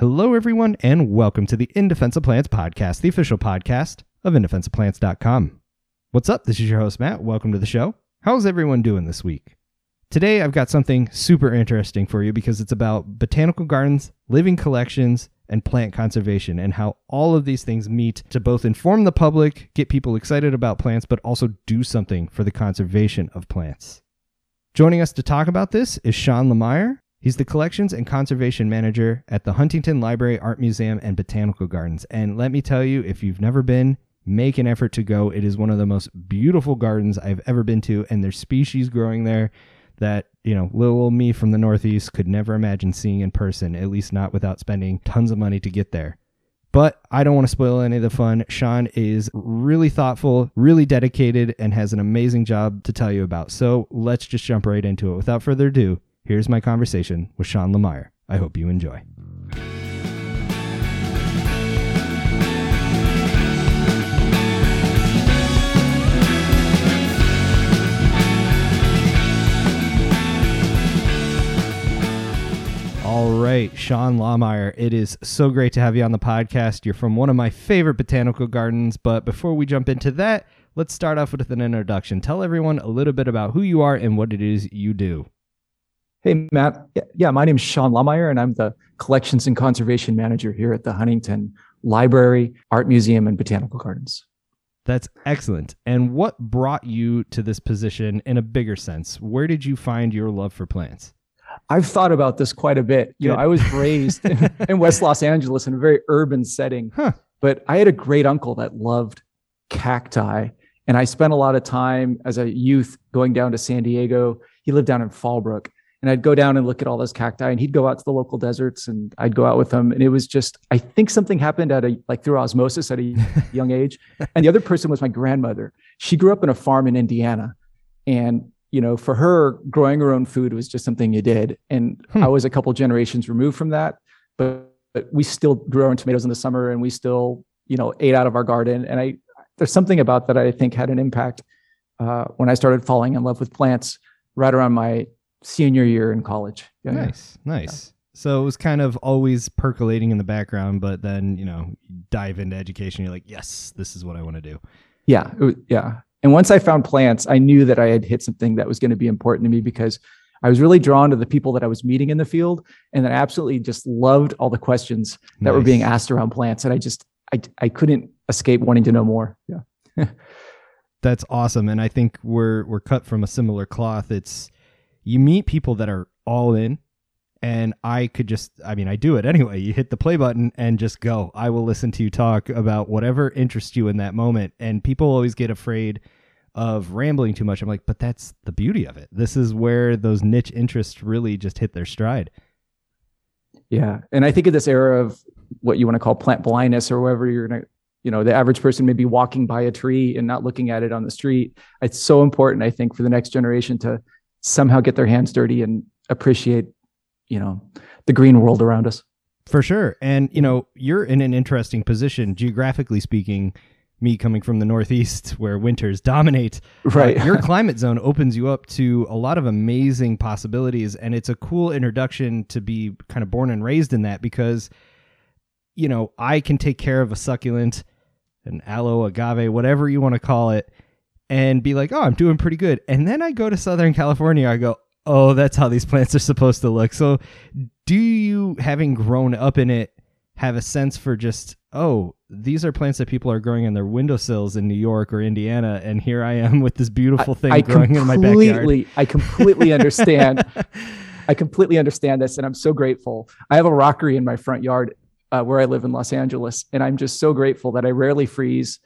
Hello, everyone, and welcome to the In Defense of Plants podcast, the official podcast of indefenseofplants.com. What's up? This is your host, Matt. Welcome to the show. How's everyone doing this week? Today, I've got something super interesting for you because it's about botanical gardens, living collections, and plant conservation, and how all of these things meet to both inform the public, get people excited about plants, but also do something for the conservation of plants. Joining us to talk about this is Sean Lahmeyer. He's the collections and conservation manager at the Huntington Library, Art Museum, and Botanical Gardens. And let me tell you, if you've never been, make an effort to go. It is one of the most beautiful gardens I've ever been to, and there's species growing there that, you know, little old me from the Northeast could never imagine seeing in person, at least not without spending tons of money to get there. But I don't want to spoil any of the fun. Sean is really thoughtful, really dedicated, and has an amazing job to tell you about. So let's just jump right into it. Without further ado, here's my conversation with Sean Lahmeyer. I hope you enjoy. All right, Sean Lahmeyer, it is so great to have you on the podcast. You're from one of my favorite botanical gardens, but before we jump into that, let's start off with an introduction. Tell everyone a little bit about who you are and what it is you do. Hey, Matt. Yeah, my name is Sean Lahmeyer, and I'm the Collections and Conservation Manager here at the Huntington Library, Art Museum, and Botanical Gardens. That's excellent. And what brought you to this position in a bigger sense? Where did you find your love for plants? I've thought about this quite a bit. You Good. know, I was raised in West Los Angeles in a very urban setting, huh. but I had a great uncle that loved cacti. And I spent a lot of time as a youth going down to San Diego. He lived down in Fallbrook. And I'd go down and look at all those cacti, and he'd go out to the local deserts, and I'd go out with him. And it was just, I think something happened at a like through osmosis at a young age. And the other person was my grandmother. She grew up in a farm in Indiana, and you know, for her, growing her own food was just something you did. And hmm. I was a couple generations removed from that, but, but we still grew our own tomatoes in the summer and we still, you know, ate out of our garden. And I, there's something about that I think had an impact uh, when I started falling in love with plants right around my senior year in college. Yeah, nice, yeah. nice. Yeah. So it was kind of always percolating in the background, but then you know, you dive into education. You're like, yes, this is what I want to do. Yeah, was, yeah. And once I found plants, I knew that I had hit something that was going to be important to me because I was really drawn to the people that I was meeting in the field, and then I absolutely just loved all the questions that nice. were being asked around plants, and I just I I couldn't escape wanting to know more. Yeah. That's awesome, and I think we're we're cut from a similar cloth. It's you meet people that are all in and I could just I mean I do it anyway. You hit the play button and just go. I will listen to you talk about whatever interests you in that moment. And people always get afraid of rambling too much. I'm like, but that's the beauty of it. This is where those niche interests really just hit their stride. Yeah. And I think in this era of what you want to call plant blindness or whatever you're going to, you know, the average person may be walking by a tree and not looking at it on the street. It's so important, I think, for the next generation to somehow get their hands dirty and appreciate you know the green world around us. For sure. And you know you're in an interesting position geographically speaking me coming from the northeast where winters dominate. Right. uh, your climate zone opens you up to a lot of amazing possibilities and it's a cool introduction to be kind of born and raised in that because you know i can take care of a succulent an aloe agave whatever you want to call it and be like oh i'm doing pretty good and then i go to southern california i go oh, that's how these plants are supposed to look. So, do you, having grown up in it, have a sense for just, oh, these are plants that people are growing on their windowsills in New York or Indiana, and here I am with this beautiful thing I, I growing in my backyard. I completely understand. I completely understand this, and I'm so grateful. I have a rockery in my front yard uh, where I live in Los Angeles, and I'm just so grateful that I rarely freeze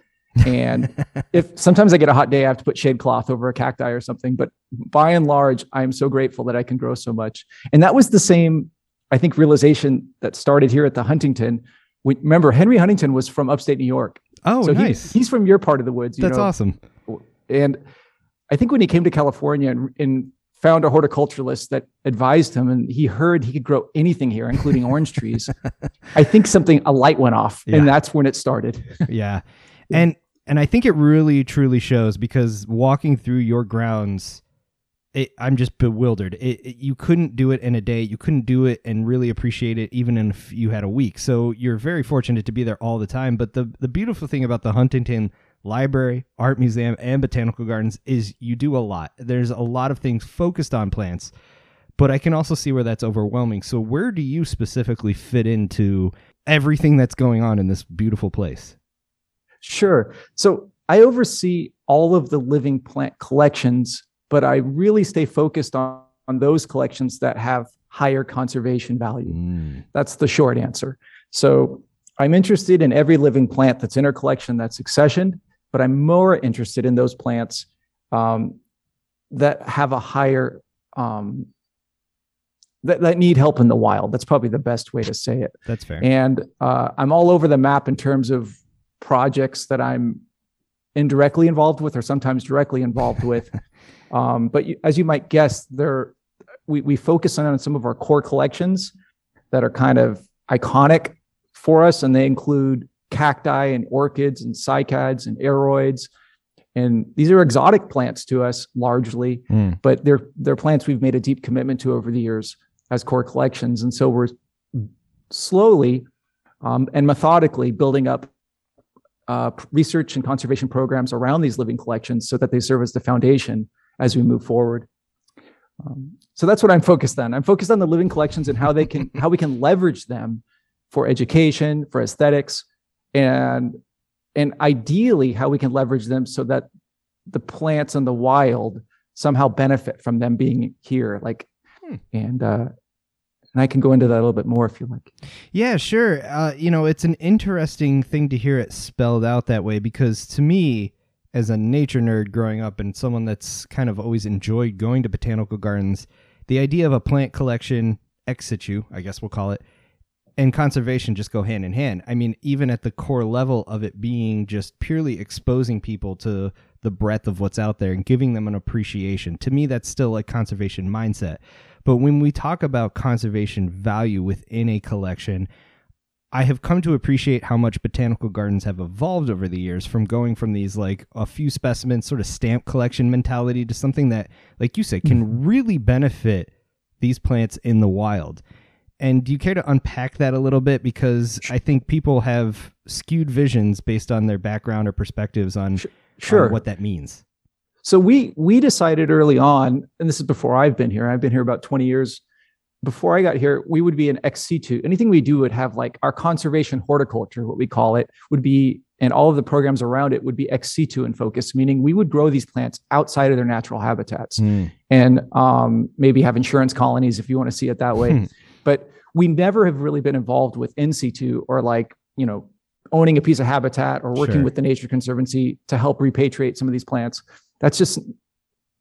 and if sometimes I get a hot day, I have to put shade cloth over a cacti or something. But by and large, I am so grateful that I can grow so much. And that was the same, I think, realization that started here at the Huntington. We, remember, Henry Huntington was from upstate New York. Oh, so nice. He, he's from your part of the woods. That's know? awesome. And I think when he came to California and, and found a horticulturalist that advised him and he heard he could grow anything here including orange trees i think something a light went off yeah. and that's when it started yeah and and I think it really truly shows because walking through your grounds it, I'm just bewildered. It, it, you couldn't do it in a day. You couldn't do it and really appreciate it even if you had a week. So you're very fortunate to be there all the time. But the the beautiful thing about the Huntington Library, Art Museum, and Botanical Gardens is you do a lot. There's a lot of things focused on plants, but I can also see where that's overwhelming. So where do you specifically fit into everything that's going on in this beautiful place? Sure. So I oversee all of the living plant collections but I really stay focused on, on those collections that have higher conservation value. Mm. That's the short answer. So I'm interested in every living plant that's in our collection that's accessioned, but I'm more interested in those plants um, that have a higher um, that, that need help in the wild. That's probably the best way to say it. That's fair. And uh, I'm all over the map in terms of projects that I'm indirectly involved with or sometimes directly involved with. Um, but you, as you might guess, there we, we focus on some of our core collections that are kind of iconic for us, and they include cacti and orchids and cycads and aroids. And these are exotic plants to us largely, mm. but they're they're plants we've made a deep commitment to over the years as core collections. And so we're slowly um, and methodically building up uh, research and conservation programs around these living collections so that they serve as the foundation as we move forward. Um, so that's what I'm focused on. I'm focused on the living collections and how they can how we can leverage them for education, for aesthetics, and and ideally how we can leverage them so that the plants in the wild somehow benefit from them being here. Like, hmm. and uh, and I can go into that a little bit more if you like. Yeah, sure. Uh, you know, it's an interesting thing to hear it spelled out that way because to me, as a nature nerd growing up and someone that's kind of always enjoyed going to botanical gardens, the idea of a plant collection ex situ, I guess we'll call it, and conservation just go hand in hand. I mean, even at the core level of it being just purely exposing people to the breadth of what's out there and giving them an appreciation. To me, that's still a conservation mindset. But when we talk about conservation value within a collection, I have come to appreciate how much botanical gardens have evolved over the years from going from these like a few specimens sort of stamp collection mentality to something that, like you said, can mm-hmm. really benefit these plants in the wild. And do you care to unpack that a little bit? Because I think people have skewed visions based on their background or perspectives on, sure. On what that means. So we we decided early on, and this is before I've been here. I've been here about 20 years before I got here, we would be an ex situ. Anything we do would have like our conservation horticulture, what we call it, would be, and all of the programs around it would be ex situ in focus, meaning we would grow these plants outside of their natural habitats mm. and um, maybe have insurance colonies if you want to see it that way. Hmm. but we never have really been involved with in situ or like, you know, owning a piece of habitat or working sure. with the Nature Conservancy to help repatriate some of these plants. That's just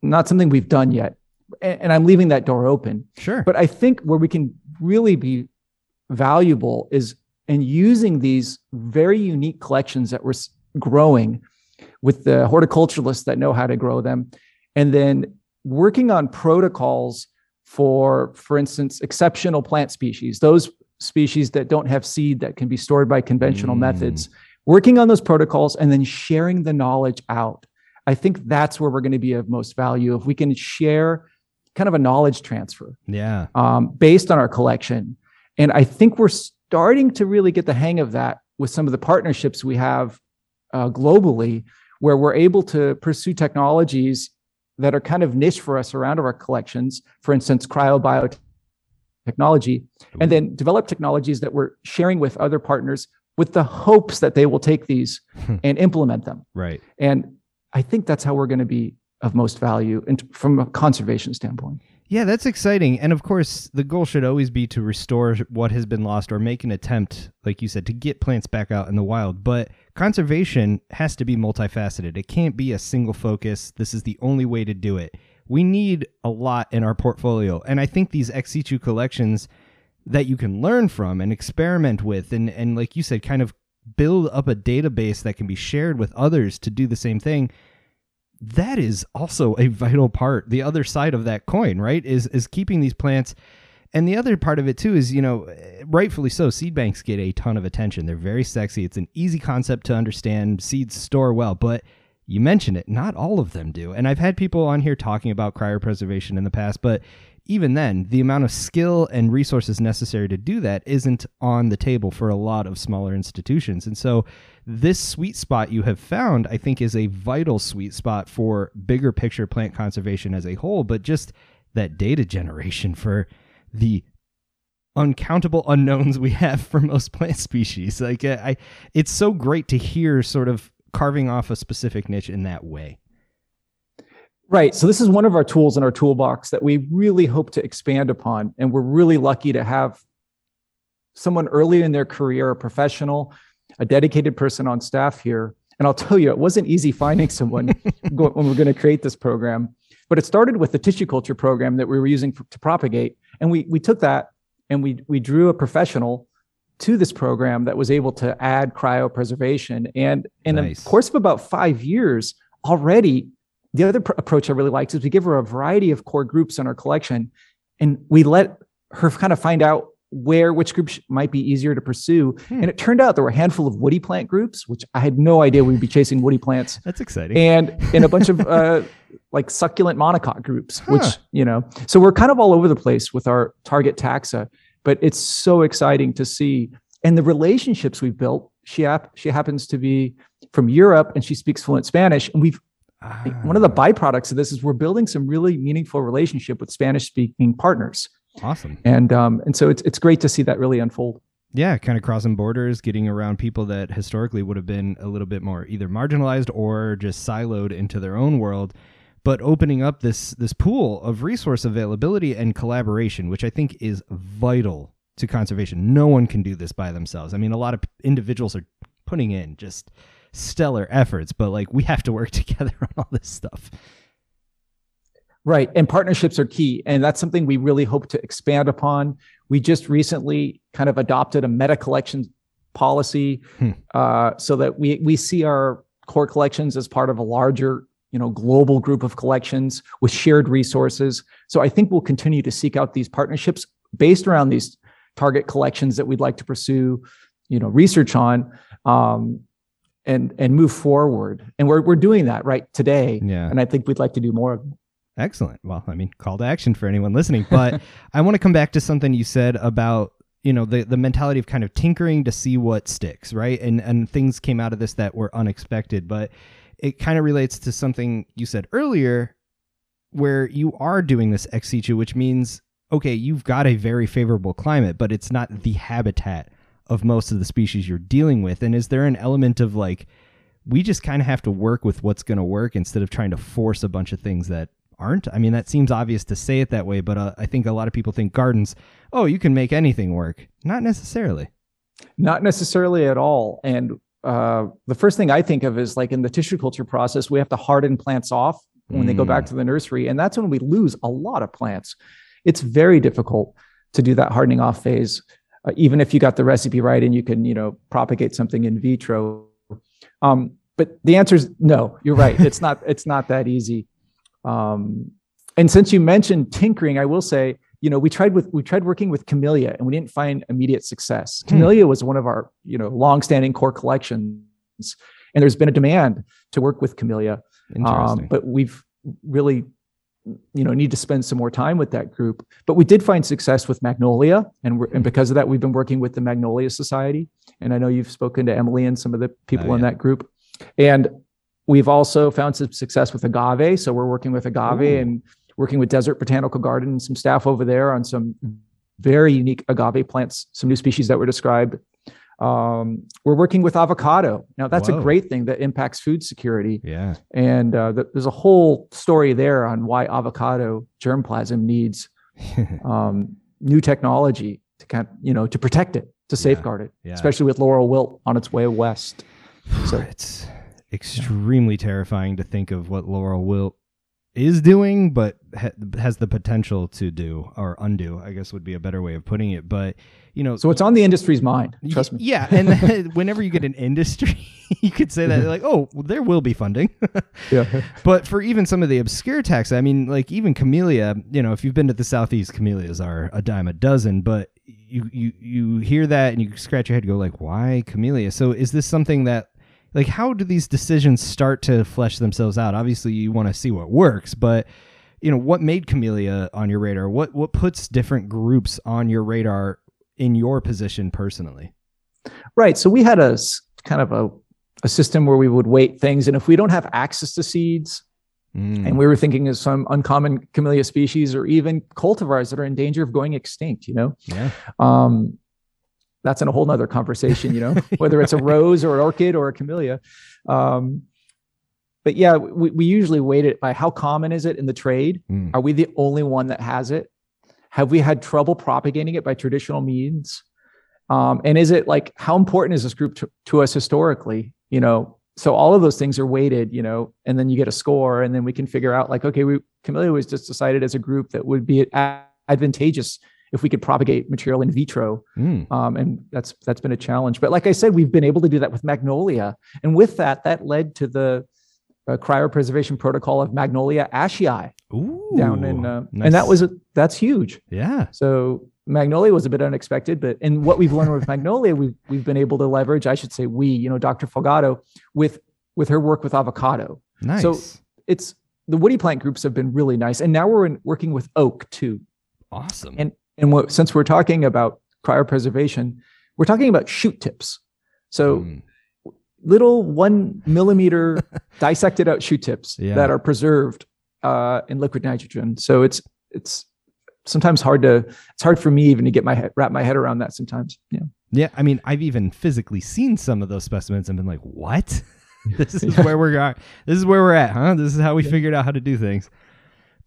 not something we've done yet and I'm leaving that door open. Sure. But I think where we can really be valuable is in using these very unique collections that we're growing with the horticulturalists that know how to grow them, and then working on protocols for, for instance, exceptional plant species, those species that don't have seed that can be stored by conventional mm. methods, working on those protocols and then sharing the knowledge out. I think that's where we're going to be of most value. If we can share kind of a knowledge transfer. Yeah. Um, based on our collection. And I think we're starting to really get the hang of that with some of the partnerships we have uh, globally, where we're able to pursue technologies that are kind of niche for us around our collections. For instance, cryobiotechnology, and then develop technologies that we're sharing with other partners with the hopes that they will take these and implement them. Right. And I think that's how we're going to be of most value and from a conservation standpoint. Yeah, that's exciting. And of course, the goal should always be to restore what has been lost or make an attempt, like you said, to get plants back out in the wild. But conservation has to be multifaceted. It can't be a single focus. This is the only way to do it. We need a lot in our portfolio. And I think these ex situ collections that you can learn from and experiment with and, and like you said, kind of build up a database that can be shared with others to do the same thing that is also a vital part. The other side of that coin right is is keeping these plants. And the other part of it too is you know rightfully so seed banks get a ton of attention. They're very sexy. It's an easy concept to understand. Seeds store well. But you mention it, not all of them do. And I've had people on here talking about cryopreservation in the past, but even then, the amount of skill and resources necessary to do that isn't on the table for a lot of smaller institutions. And so, this sweet spot you have found, I think, is a vital sweet spot for bigger picture plant conservation as a whole, but just that data generation for the uncountable unknowns we have for most plant species. Like, uh, I, it's so great to hear sort of carving off a specific niche in that way. Right. So this is one of our tools in our toolbox that we really hope to expand upon. And we're really lucky to have someone early in their career, a professional, a dedicated person on staff here. And I'll tell you, it wasn't easy finding someone when we're going to create this program. But it started with the tissue culture program that we were using for, to propagate. And we, we took that and we, we drew a professional to this program that was able to add cryopreservation. And in nice. the course of about five years, already the other pr- approach I really liked is we give her a variety of core groups in our collection, and we let her kind of find out where which groups might be easier to pursue. Hmm. And it turned out there were a handful of woody plant groups, which I had no idea we'd be chasing woody plants. That's exciting. And in a bunch of uh, like succulent monocot groups, huh. which you know, so we're kind of all over the place with our target taxa. But it's so exciting to see, and the relationships we've built. She hap- she happens to be from Europe, and she speaks fluent Spanish, and we've Ah. One of the byproducts of this is we're building some really meaningful relationship with Spanish speaking partners. Awesome. And um, and so it's it's great to see that really unfold. Yeah, kind of crossing borders, getting around people that historically would have been a little bit more either marginalized or just siloed into their own world, but opening up this this pool of resource availability and collaboration, which I think is vital to conservation. No one can do this by themselves. I mean, a lot of individuals are putting in just stellar efforts, but like we have to work together on all this stuff. Right. And partnerships are key. And that's something we really hope to expand upon. We just recently kind of adopted a meta collection policy hmm. uh, so that we, we see our core collections as part of a larger you know global group of collections with shared resources so i think we'll continue to seek out these partnerships based around these target collections that we'd like to pursue you know research on um, and and move forward. And we're we're doing that right today. Yeah. And I think we'd like to do more of. Excellent. Well, I mean, call to action for anyone listening. But I want to come back to something you said about you know the the mentality of kind of tinkering to see what sticks, right? And and things came out of this that were unexpected, but it kind of relates to something you said earlier, where you are doing this ex situ, which means okay, you've got a very favorable climate, but it's not the habitat of most of the species you're dealing with? And is there an element of like, we just kind of have to work with what's going to work instead of trying to force a bunch of things that aren't? I mean, that seems obvious to say it that way, but uh, I think a lot of people think gardens, oh, you can make anything work. Not necessarily. Not necessarily at all. And uh, the first thing I think of is like in the tissue culture process, we have to harden plants off when mm. they go back mm. to the nursery. And that's when we lose a lot of plants. It's very difficult to do that hardening off phase uh, even if you got the recipe right and you can you know propagate something in vitro um, but the answer is no you're right it's not it's not that easy um, and since you mentioned tinkering i will say you know we tried with we tried working with camellia and we didn't find immediate success hmm. camellia was one of our you know long-standing core collections and there's been a demand to work with camellia um, but we've really you know need to spend some more time with that group but we did find success with magnolia and we're, and mm-hmm. because of that we've been working with the magnolia society and i know you've spoken to emily and some of the people oh, yeah. in that group and we've also found some success with agave so we're working with agave Ooh. and working with desert botanical garden and some staff over there on some very unique agave plants some new species that were described um, we're working with avocado. Now, that's Whoa. a great thing that impacts food security. Yeah. And uh, th- there's a whole story there on why avocado germplasm needs um, new technology to kind of, you know, to protect it, to safeguard yeah. it, yeah. especially with laurel wilt on its way west. So it's extremely yeah. terrifying to think of what laurel wilt is doing, but ha- has the potential to do or undo, I guess would be a better way of putting it. But, you know. So it's on the industry's mind. Trust me. Yeah. And whenever you get an industry, you could say that, mm-hmm. like, oh, well, there will be funding. yeah. But for even some of the obscure taxa, I mean, like even camellia, you know, if you've been to the Southeast, camellias are a dime a dozen, but you, you, you hear that and you scratch your head and go, like, why camellia? So is this something that like how do these decisions start to flesh themselves out? Obviously, you want to see what works, but you know what made Camellia on your radar? What what puts different groups on your radar in your position personally? Right. So we had a kind of a, a system where we would weight things, and if we don't have access to seeds, mm. and we were thinking of some uncommon camellia species or even cultivars that are in danger of going extinct, you know, yeah. Um, that's in a whole nother conversation, you know, whether it's a rose or an orchid or a camellia. Um, but yeah, we, we usually weight it by how common is it in the trade? Mm. Are we the only one that has it? Have we had trouble propagating it by traditional means? Um, and is it like how important is this group to, to us historically? You know, so all of those things are weighted, you know, and then you get a score, and then we can figure out like, okay, we Camellia was just decided as a group that would be advantageous if we could propagate material in vitro. Mm. Um, and that's that's been a challenge. But like I said, we've been able to do that with Magnolia, and with that, that led to the uh, cryopreservation protocol of Magnolia ashei Ooh, down in, uh, nice. and that was a, that's huge. Yeah. So Magnolia was a bit unexpected, but and what we've learned with Magnolia, we've we've been able to leverage. I should say we, you know, Dr. Folgado with with her work with avocado. Nice. So it's the woody plant groups have been really nice, and now we're in, working with oak too. Awesome. And and what, since we're talking about cryopreservation, we're talking about shoot tips. So mm. little one millimeter dissected out shoot tips yeah. that are preserved uh, in liquid nitrogen. So it's it's sometimes hard to it's hard for me even to get my head wrap my head around that sometimes. Yeah. Yeah. I mean, I've even physically seen some of those specimens and been like, what? this is where we're at. This is where we're at, huh? This is how we yeah. figured out how to do things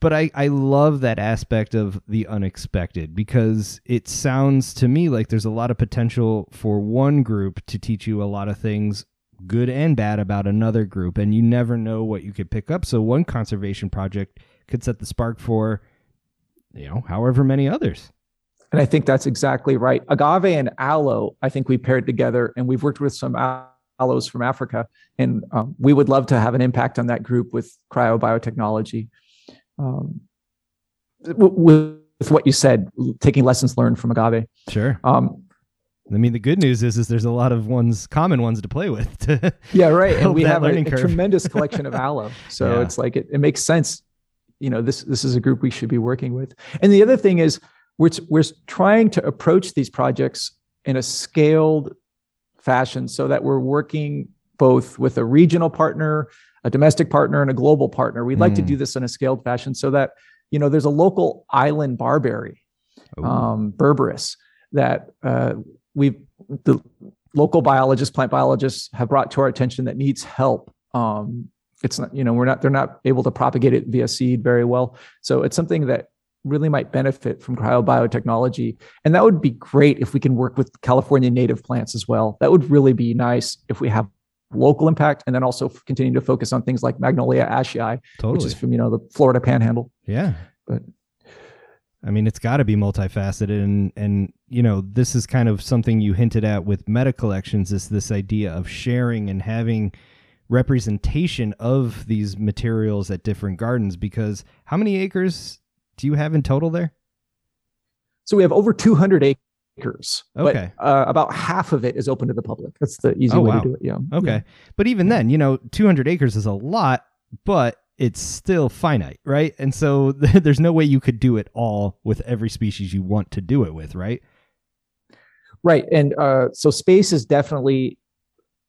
but I, I love that aspect of the unexpected because it sounds to me like there's a lot of potential for one group to teach you a lot of things good and bad about another group and you never know what you could pick up. So one conservation project could set the spark for you know however many others. And i think that's exactly right. Agave and aloe i think we paired together and we've worked with some aloes from africa and um, we would love to have an impact on that group with cryobiotechnology um, with what you said, taking lessons learned from agave. Sure. Um, I mean, the good news is, is there's a lot of ones, common ones to play with. To yeah, right. And we have a, a tremendous collection of aloe, so yeah. it's like it, it makes sense. You know, this this is a group we should be working with. And the other thing is, we're we're trying to approach these projects in a scaled fashion, so that we're working both with a regional partner a domestic partner and a global partner. We'd like to do hmm. this in a scaled fashion so that you know there's a local island barberry, um, berberis that uh, we the local biologists, plant biologists have brought to our attention that needs help. Um, it's not you know we're not they're not able to propagate it via seed very well, so it's something that really might benefit from cryobiotechnology. And that would be great if we can work with California native plants as well. That would really be nice if we have local impact and then also continue to focus on things like Magnolia ashei, totally. which is from you know the Florida Panhandle. Yeah, but I mean, it's got to be multifaceted, and and you know, this is kind of something you hinted at with meta collections is this idea of sharing and having representation of these materials at different gardens. Because how many acres do you have in total there? So we have over 200 acres acres. Okay. But, uh, about half of it is open to the public. That's the easy oh, way wow. to do it. Yeah. Okay. Yeah. But even then, you know, 200 acres is a lot, but it's still finite, right? And so there's no way you could do it all with every species you want to do it with, right? Right. And uh, so space is definitely,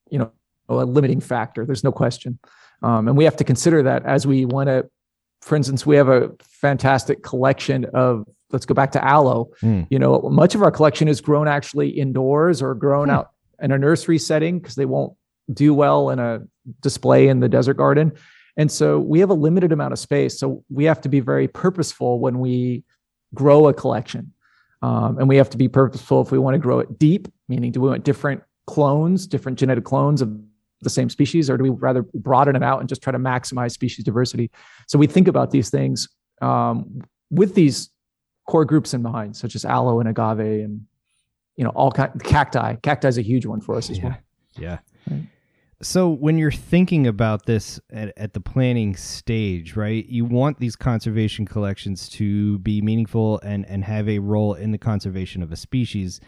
you know, a limiting factor. There's no question. Um, and we have to consider that as we want to, for instance, we have a fantastic collection of let's go back to aloe. Mm. You know, much of our collection is grown actually indoors or grown mm. out in a nursery setting because they won't do well in a display in the desert garden. And so we have a limited amount of space. So we have to be very purposeful when we grow a collection. Um, and we have to be purposeful if we want to grow it deep, meaning do we want different clones, different genetic clones of the same species, or do we rather broaden it out and just try to maximize species diversity? So we think about these things um, with these core groups in mind, such as aloe and agave and you know all kind cacti. Cacti is a huge one for us as yeah. well. Yeah. Right. So when you're thinking about this at, at the planning stage, right, you want these conservation collections to be meaningful and, and have a role in the conservation of a species.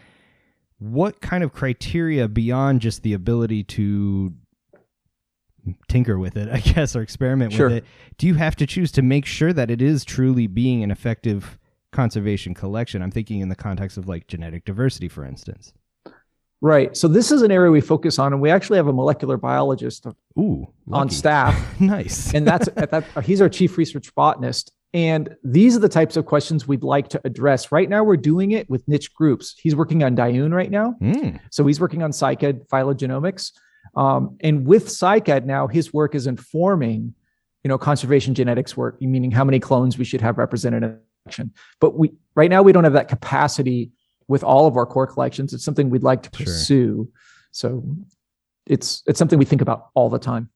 What kind of criteria beyond just the ability to tinker with it, I guess, or experiment sure. with it, do you have to choose to make sure that it is truly being an effective conservation collection? I'm thinking in the context of like genetic diversity, for instance. Right. So this is an area we focus on, and we actually have a molecular biologist Ooh, on staff. nice. and that's that. He's our chief research botanist, and these are the types of questions we'd like to address. Right now, we're doing it with niche groups. He's working on Dioon right now. Mm. So he's working on cycad phylogenomics. Um, and with cycad now, his work is informing, you know, conservation genetics work, meaning how many clones we should have represented in action. But we right now we don't have that capacity with all of our core collections. It's something we'd like to pursue. Sure. So it's it's something we think about all the time.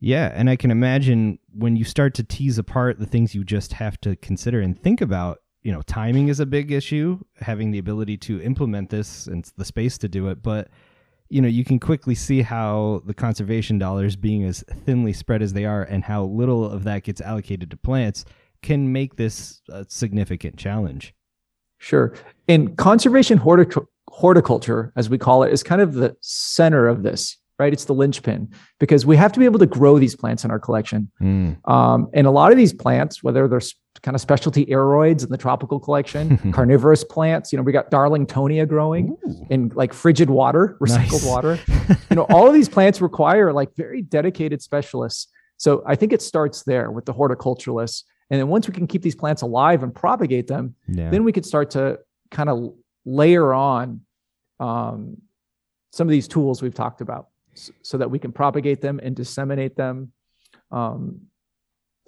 Yeah, and I can imagine when you start to tease apart the things you just have to consider and think about, you know, timing is a big issue, having the ability to implement this and the space to do it, but you know, you can quickly see how the conservation dollars being as thinly spread as they are and how little of that gets allocated to plants can make this a significant challenge. Sure. In conservation hortic- horticulture, as we call it, is kind of the center of this right? It's the linchpin because we have to be able to grow these plants in our collection. Mm. Um, and a lot of these plants, whether they're kind of specialty aroids in the tropical collection, carnivorous plants, you know, we got Darlingtonia growing Ooh. in like frigid water, recycled nice. water. you know, all of these plants require like very dedicated specialists. So I think it starts there with the horticulturalists. And then once we can keep these plants alive and propagate them, yeah. then we could start to kind of layer on um, some of these tools we've talked about so that we can propagate them and disseminate them. Um,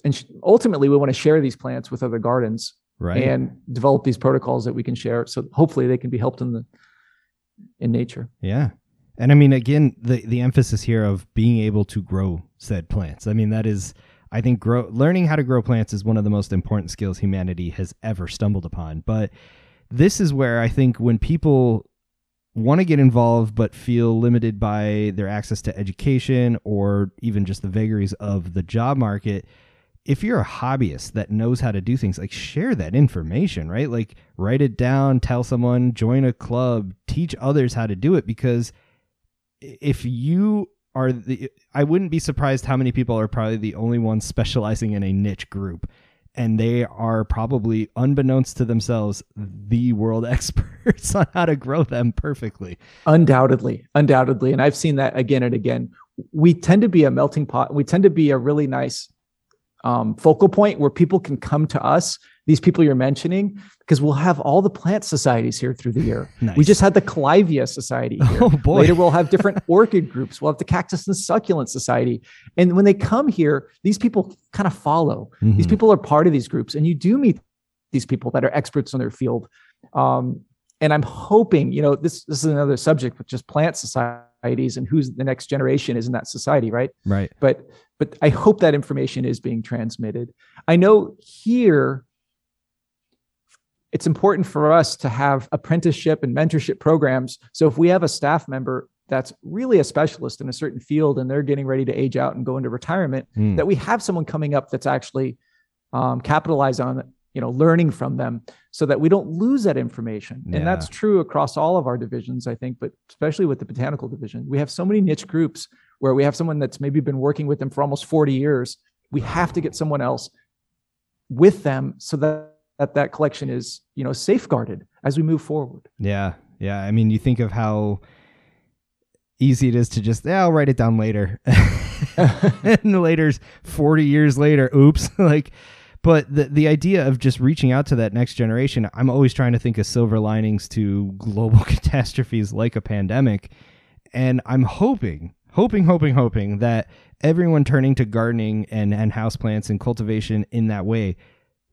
and sh- ultimately, we want to share these plants with other gardens right. and develop these protocols that we can share. So hopefully, they can be helped in the in nature. Yeah. And I mean, again, the, the emphasis here of being able to grow said plants. I mean, that is, I think, grow learning how to grow plants is one of the most important skills humanity has ever stumbled upon. But this is where I think when people want to get involved but feel limited by their access to education or even just the vagaries of the job market if you're a hobbyist that knows how to do things like share that information right like write it down tell someone join a club teach others how to do it because if you are the i wouldn't be surprised how many people are probably the only ones specializing in a niche group. And they are probably unbeknownst to themselves the world experts on how to grow them perfectly. Undoubtedly. Undoubtedly. And i've seen that again and again. We tend to be a melting pot. We tend to be a really nice um, focal point where people can come to us these people you're mentioning because we'll have all the plant societies here through the year. Nice. We just had the Clivia Society here. Oh boy. Later we'll have different orchid groups. We'll have the Cactus and Succulent Society. And when they come here, these people kind of follow. Mm-hmm. These people are part of these groups. And you do meet these people that are experts in their field. Um, and I'm hoping, you know, this this is another subject with just plant societies and who's the next generation is in that society, right? Right. But but I hope that information is being transmitted. I know here it's important for us to have apprenticeship and mentorship programs. So if we have a staff member that's really a specialist in a certain field and they're getting ready to age out and go into retirement, mm. that we have someone coming up that's actually um, capitalize on you know learning from them so that we don't lose that information yeah. and that's true across all of our divisions i think but especially with the botanical division we have so many niche groups where we have someone that's maybe been working with them for almost 40 years we have to get someone else with them so that that that collection is you know safeguarded as we move forward. Yeah yeah. I mean you think of how easy it is to just yeah, i'll write it down later. And later's 40 years later oops like but the the idea of just reaching out to that next generation i'm always trying to think of silver linings to global catastrophes like a pandemic. And i'm hoping hoping hoping hoping that everyone turning to gardening and and houseplants and cultivation in that way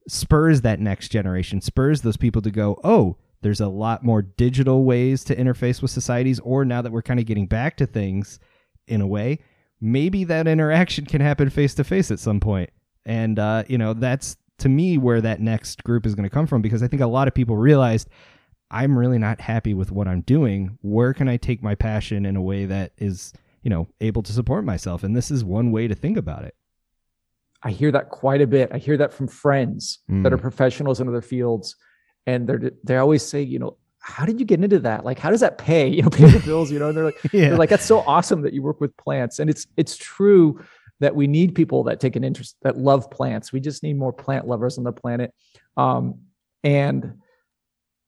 spurs that next generation, spurs those people to go, oh, there's a lot more digital ways to interface with societies, or now that we're kind of getting back to things in a way, maybe that interaction can happen face to face at some point. And, uh, you know, that's to me where that next group is going to come from because I think a lot of people realized I'm really not happy with what I'm doing. Where can I take my passion in a way that is, you know, able to support myself? And this is one way to think about it. I hear that quite a bit. I hear that from friends mm. that are hmm. professionals in other fields, and they they always say, you know, how did you get into that? Like, how does that pay? You know, pay the bills. You know, and they're like, yeah. they're like, that's so awesome that you work with plants, and it's it's true that we need people that take an interest that love plants. We just need more plant lovers on the planet. Um, and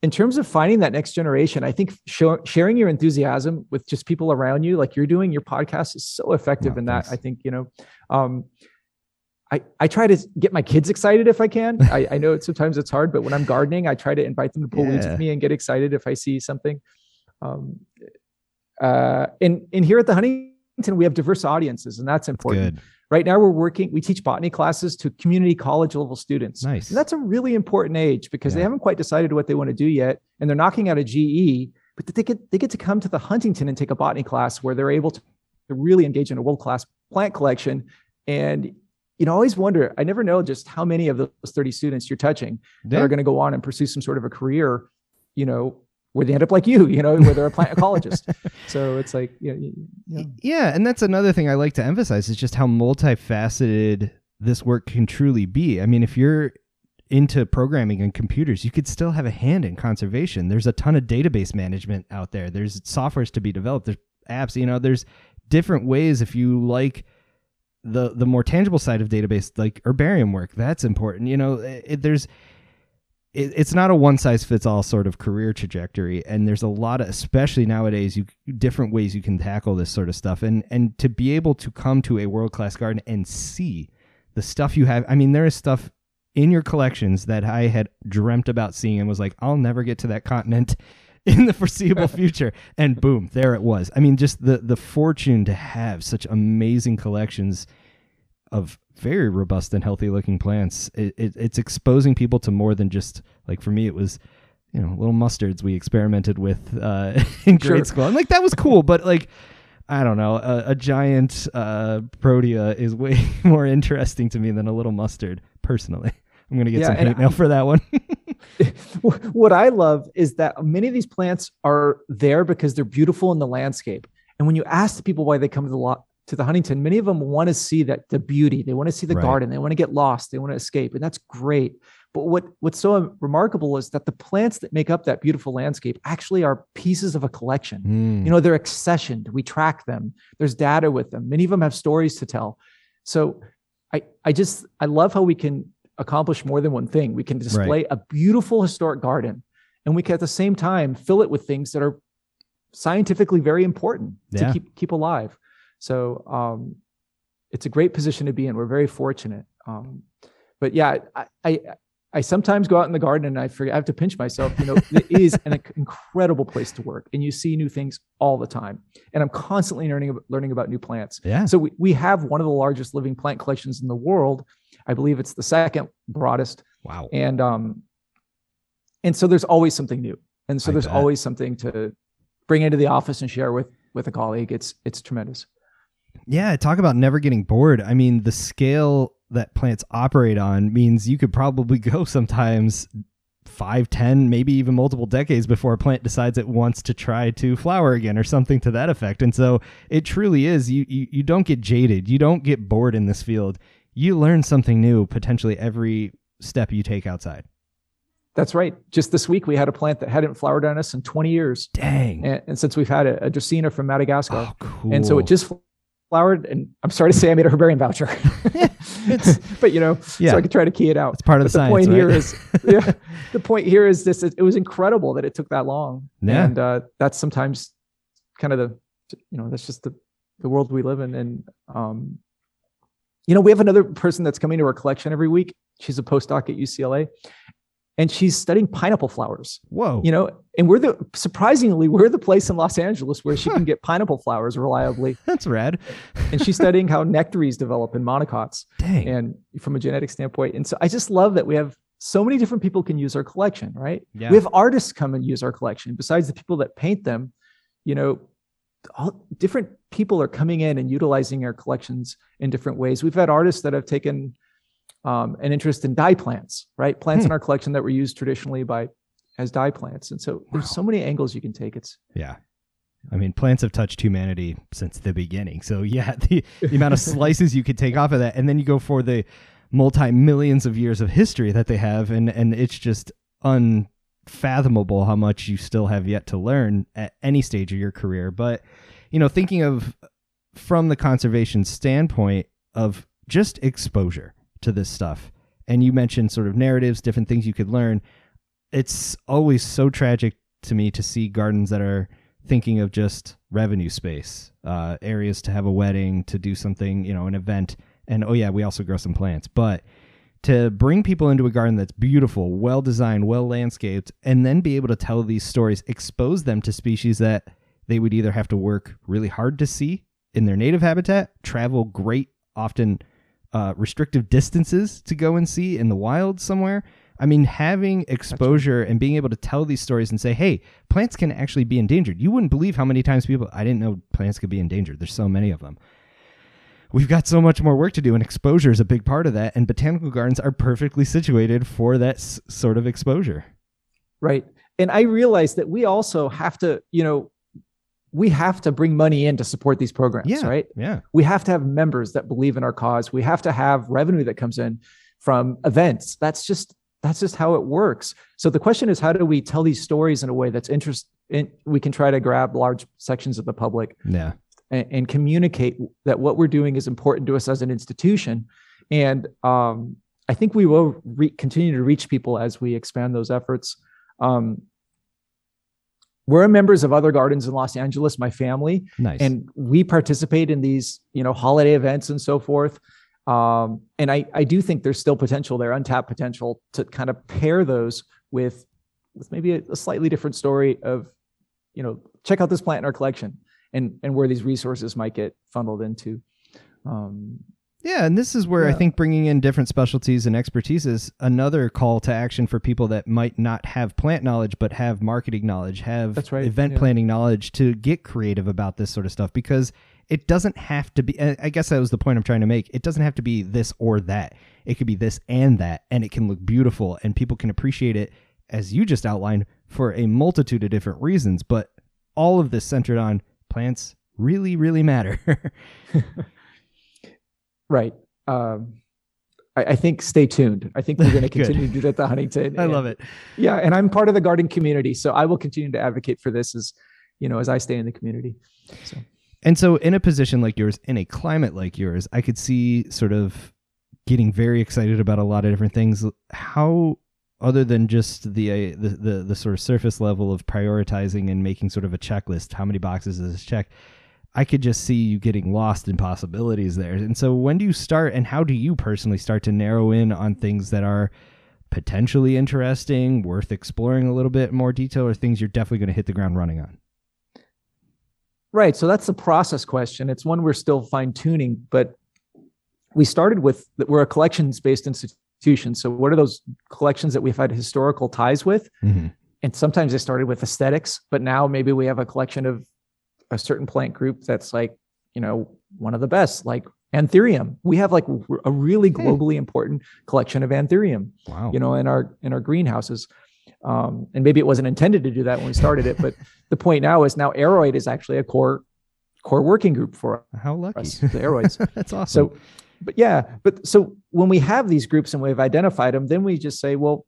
in terms of finding that next generation, I think show, sharing your enthusiasm with just people around you, like you're doing, your podcast is so effective oh, in that. I think you know. Um, I, I try to get my kids excited if I can. I, I know sometimes it's hard, but when I'm gardening, I try to invite them to pull yeah. weeds with me and get excited if I see something. Um, uh, and and here at the Huntington, we have diverse audiences, and that's important. That's right now, we're working. We teach botany classes to community college level students. Nice. And that's a really important age because yeah. they haven't quite decided what they want to do yet, and they're knocking out a GE. But they get they get to come to the Huntington and take a botany class where they're able to, to really engage in a world class plant collection and you know, I always wonder, I never know just how many of those 30 students you're touching that are going to go on and pursue some sort of a career, you know, where they end up like you, you know, where they're a plant ecologist. so it's like, yeah, yeah. Yeah. And that's another thing I like to emphasize is just how multifaceted this work can truly be. I mean, if you're into programming and computers, you could still have a hand in conservation. There's a ton of database management out there. There's softwares to be developed. There's apps, you know, there's different ways if you like the the more tangible side of database like herbarium work that's important you know it, there's it, it's not a one size fits all sort of career trajectory and there's a lot of especially nowadays you different ways you can tackle this sort of stuff and and to be able to come to a world class garden and see the stuff you have i mean there is stuff in your collections that i had dreamt about seeing and was like i'll never get to that continent in the foreseeable future. And boom, there it was. I mean, just the the fortune to have such amazing collections of very robust and healthy looking plants. It, it, it's exposing people to more than just like for me, it was you know little mustards we experimented with uh, in grade sure. school. And like that was cool, but like. I don't know. A, a giant uh, protea is way more interesting to me than a little mustard, personally. I'm gonna get yeah, some hate mail for that one. what I love is that many of these plants are there because they're beautiful in the landscape. And when you ask the people why they come to the lot to the Huntington, many of them want to see that the beauty. They want to see the right. garden. They want to get lost. They want to escape, and that's great. But what what's so remarkable is that the plants that make up that beautiful landscape actually are pieces of a collection. Mm. You know, they're accessioned. We track them. There's data with them. Many of them have stories to tell. So I I just I love how we can accomplish more than one thing. We can display right. a beautiful historic garden, and we can at the same time fill it with things that are scientifically very important yeah. to keep keep alive. So um, it's a great position to be in. We're very fortunate. Um, but yeah, I, I I sometimes go out in the garden and I forget, I have to pinch myself. You know, it is an incredible place to work and you see new things all the time. And I'm constantly learning, learning about new plants. Yeah. So we, we have one of the largest living plant collections in the world. I believe it's the second broadest. Wow. And, um, and so there's always something new. And so I there's bet. always something to bring into the office and share with, with a colleague. It's, it's tremendous. Yeah. Talk about never getting bored. I mean, the scale that plants operate on means you could probably go sometimes five, ten, maybe even multiple decades before a plant decides it wants to try to flower again or something to that effect. And so it truly is you, you you don't get jaded. You don't get bored in this field. You learn something new potentially every step you take outside. That's right. Just this week, we had a plant that hadn't flowered on us in 20 years. Dang. And, and since we've had a, a Dracaena from Madagascar. Oh, cool. And so it just flowered. And I'm sorry to say, I made a herbarium voucher. but you know, yeah. so I could try to key it out. It's part of but the, the science, point right? here is, yeah, the point here is this: it was incredible that it took that long. Yeah. And uh, that's sometimes kind of the, you know, that's just the the world we live in. And um, you know, we have another person that's coming to our collection every week. She's a postdoc at UCLA, and she's studying pineapple flowers. Whoa. You know, and we're the surprisingly, we're the place in Los Angeles where she can get pineapple flowers reliably. That's rad. and she's studying how nectaries develop in monocots. Dang. And from a genetic standpoint. And so I just love that we have so many different people can use our collection, right? Yeah. We have artists come and use our collection. Besides the people that paint them, you know, all different people are coming in and utilizing our collections in different ways. We've had artists that have taken um, an interest in dye plants, right? Plants hmm. in our collection that were used traditionally by as dye plants. And so there's so many angles you can take. It's yeah. I mean, plants have touched humanity since the beginning. So yeah, the, the amount of slices you could take off of that, and then you go for the multi millions of years of history that they have, and and it's just un fathomable how much you still have yet to learn at any stage of your career. But, you know, thinking of from the conservation standpoint of just exposure to this stuff, and you mentioned sort of narratives, different things you could learn. It's always so tragic to me to see gardens that are thinking of just revenue space, uh, areas to have a wedding, to do something, you know, an event. And oh, yeah, we also grow some plants. But to bring people into a garden that's beautiful, well designed, well landscaped, and then be able to tell these stories, expose them to species that they would either have to work really hard to see in their native habitat, travel great, often uh, restrictive distances to go and see in the wild somewhere. I mean, having exposure and being able to tell these stories and say, hey, plants can actually be endangered. You wouldn't believe how many times people, I didn't know plants could be endangered. There's so many of them we've got so much more work to do, and exposure is a big part of that. And botanical gardens are perfectly situated for that s- sort of exposure. Right. And I realize that we also have to, you know, we have to bring money in to support these programs, yeah, right? Yeah. We have to have members that believe in our cause. We have to have revenue that comes in from events. That's just that's just how it works. So the question is, how do we tell these stories in a way that's interest? In, we can try to grab large sections of the public. Yeah and, and communicate that what we're doing is important to us as an institution. And um, I think we will re- continue to reach people as we expand those efforts. Um, we're members of other gardens in Los Angeles, my family, nice. and we participate in these, you know, holiday events and so forth. Um, and I, I do think there's still potential there, untapped potential to kind of pair those with, with maybe a, a slightly different story of, you know, check out this plant in our collection and and where these resources might get funneled into. Um, yeah, and this is where yeah. I think bringing in different specialties and expertise is another call to action for people that might not have plant knowledge but have marketing knowledge, have That's right. event yeah. planning knowledge to get creative about this sort of stuff because it doesn't have to be I guess that was the point I'm trying to make. It doesn't have to be this or that. It could be this and that and it can look beautiful and people can appreciate it as you just outlined for a multitude of different reasons, but all of this centered on plants really, really matter. right. Um, I, I, think stay tuned. I think we're going to continue to do that at the Huntington. I and, love it. Yeah, and I'm part of the garden community, so I will continue to advocate for this as you know as I stay in the community. So. And so, in a position like yours, in a climate like yours, I could see sort of getting very excited about a lot of different things. How other than just the, uh, the, the the sort of surface level of prioritizing and making sort of a checklist, how many boxes does this check? I could just see you getting lost in possibilities there. And so, when do you start, and how do you personally start to narrow in on things that are potentially interesting, worth exploring a little bit more detail, or things you're definitely going to hit the ground running on? Right. So that's the process question. It's one we're still fine tuning, but we started with that we're a collections based institution institutions. So what are those collections that we've had historical ties with? Mm-hmm. And sometimes they started with aesthetics, but now maybe we have a collection of a certain plant group that's like, you know, one of the best, like anthurium. We have like a really hmm. globally important collection of anthurium. Wow. You know, in our in our greenhouses. Um, and maybe it wasn't intended to do that when we started it, but the point now is now aroid is actually a core core working group for how lucky us, the aroids. That's awesome. So but yeah, but so when we have these groups and we've identified them, then we just say, well,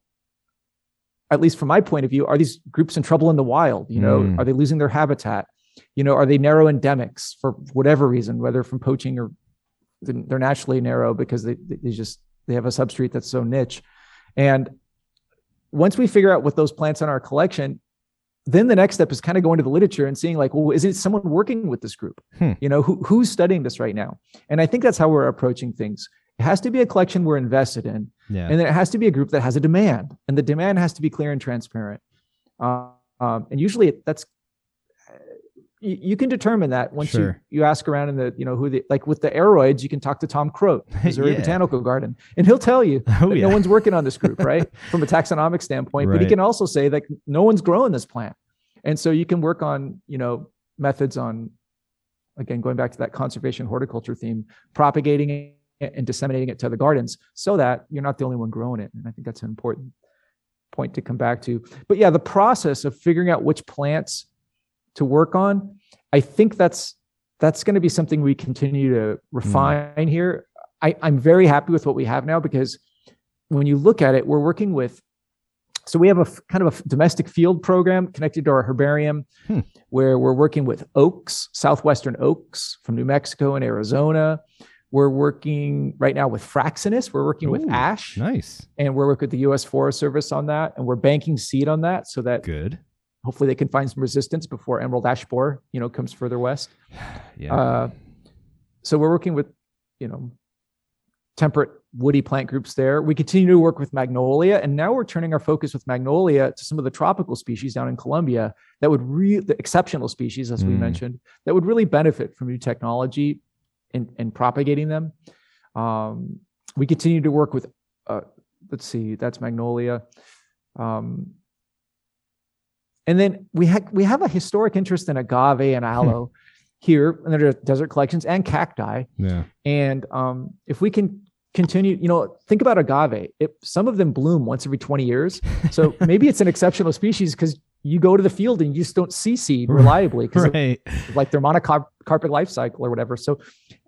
at least from my point of view, are these groups in trouble in the wild? You know, mm. are they losing their habitat? You know, are they narrow endemics for whatever reason, whether from poaching or they're naturally narrow because they, they just they have a substrate that's so niche. And once we figure out what those plants in our collection, then the next step is kind of going to the literature and seeing like, well, is it someone working with this group? Hmm. You know, who, who's studying this right now? And I think that's how we're approaching things. It has to be a collection we're invested in, yeah. and then it has to be a group that has a demand, and the demand has to be clear and transparent. Uh, um, and usually, that's you, you, can determine that once sure. you you ask around in the you know who the like with the aroids, you can talk to Tom Croat, Missouri yeah. Botanical Garden, and he'll tell you oh, yeah. no one's working on this group, right, from a taxonomic standpoint. Right. But he can also say that no one's growing this plant, and so you can work on you know methods on again going back to that conservation horticulture theme, propagating it and disseminating it to the gardens so that you're not the only one growing it. And I think that's an important point to come back to. But yeah, the process of figuring out which plants to work on, I think that's that's going to be something we continue to refine mm. here. I, I'm very happy with what we have now because when you look at it, we're working with so we have a f- kind of a domestic field program connected to our herbarium hmm. where we're working with oaks, southwestern oaks from New Mexico and Arizona. We're working right now with Fraxinus. We're working Ooh, with ash. Nice. And we're working with the U.S. Forest Service on that. And we're banking seed on that so that good. Hopefully they can find some resistance before emerald ash borer, you know, comes further west. yeah. Uh, so we're working with, you know, temperate woody plant groups there. We continue to work with magnolia, and now we're turning our focus with magnolia to some of the tropical species down in Colombia that would really, the exceptional species, as mm. we mentioned, that would really benefit from new technology and, and propagating them. Um, we continue to work with, uh, let's see, that's magnolia. Um, and then we, ha- we have a historic interest in agave and aloe here and in the desert collections and cacti. Yeah. And um, if we can continue, you know, think about agave. If some of them bloom once every 20 years. So maybe it's an exceptional species because you go to the field and you just don't see seed reliably because right. like their monocarpic life cycle or whatever. So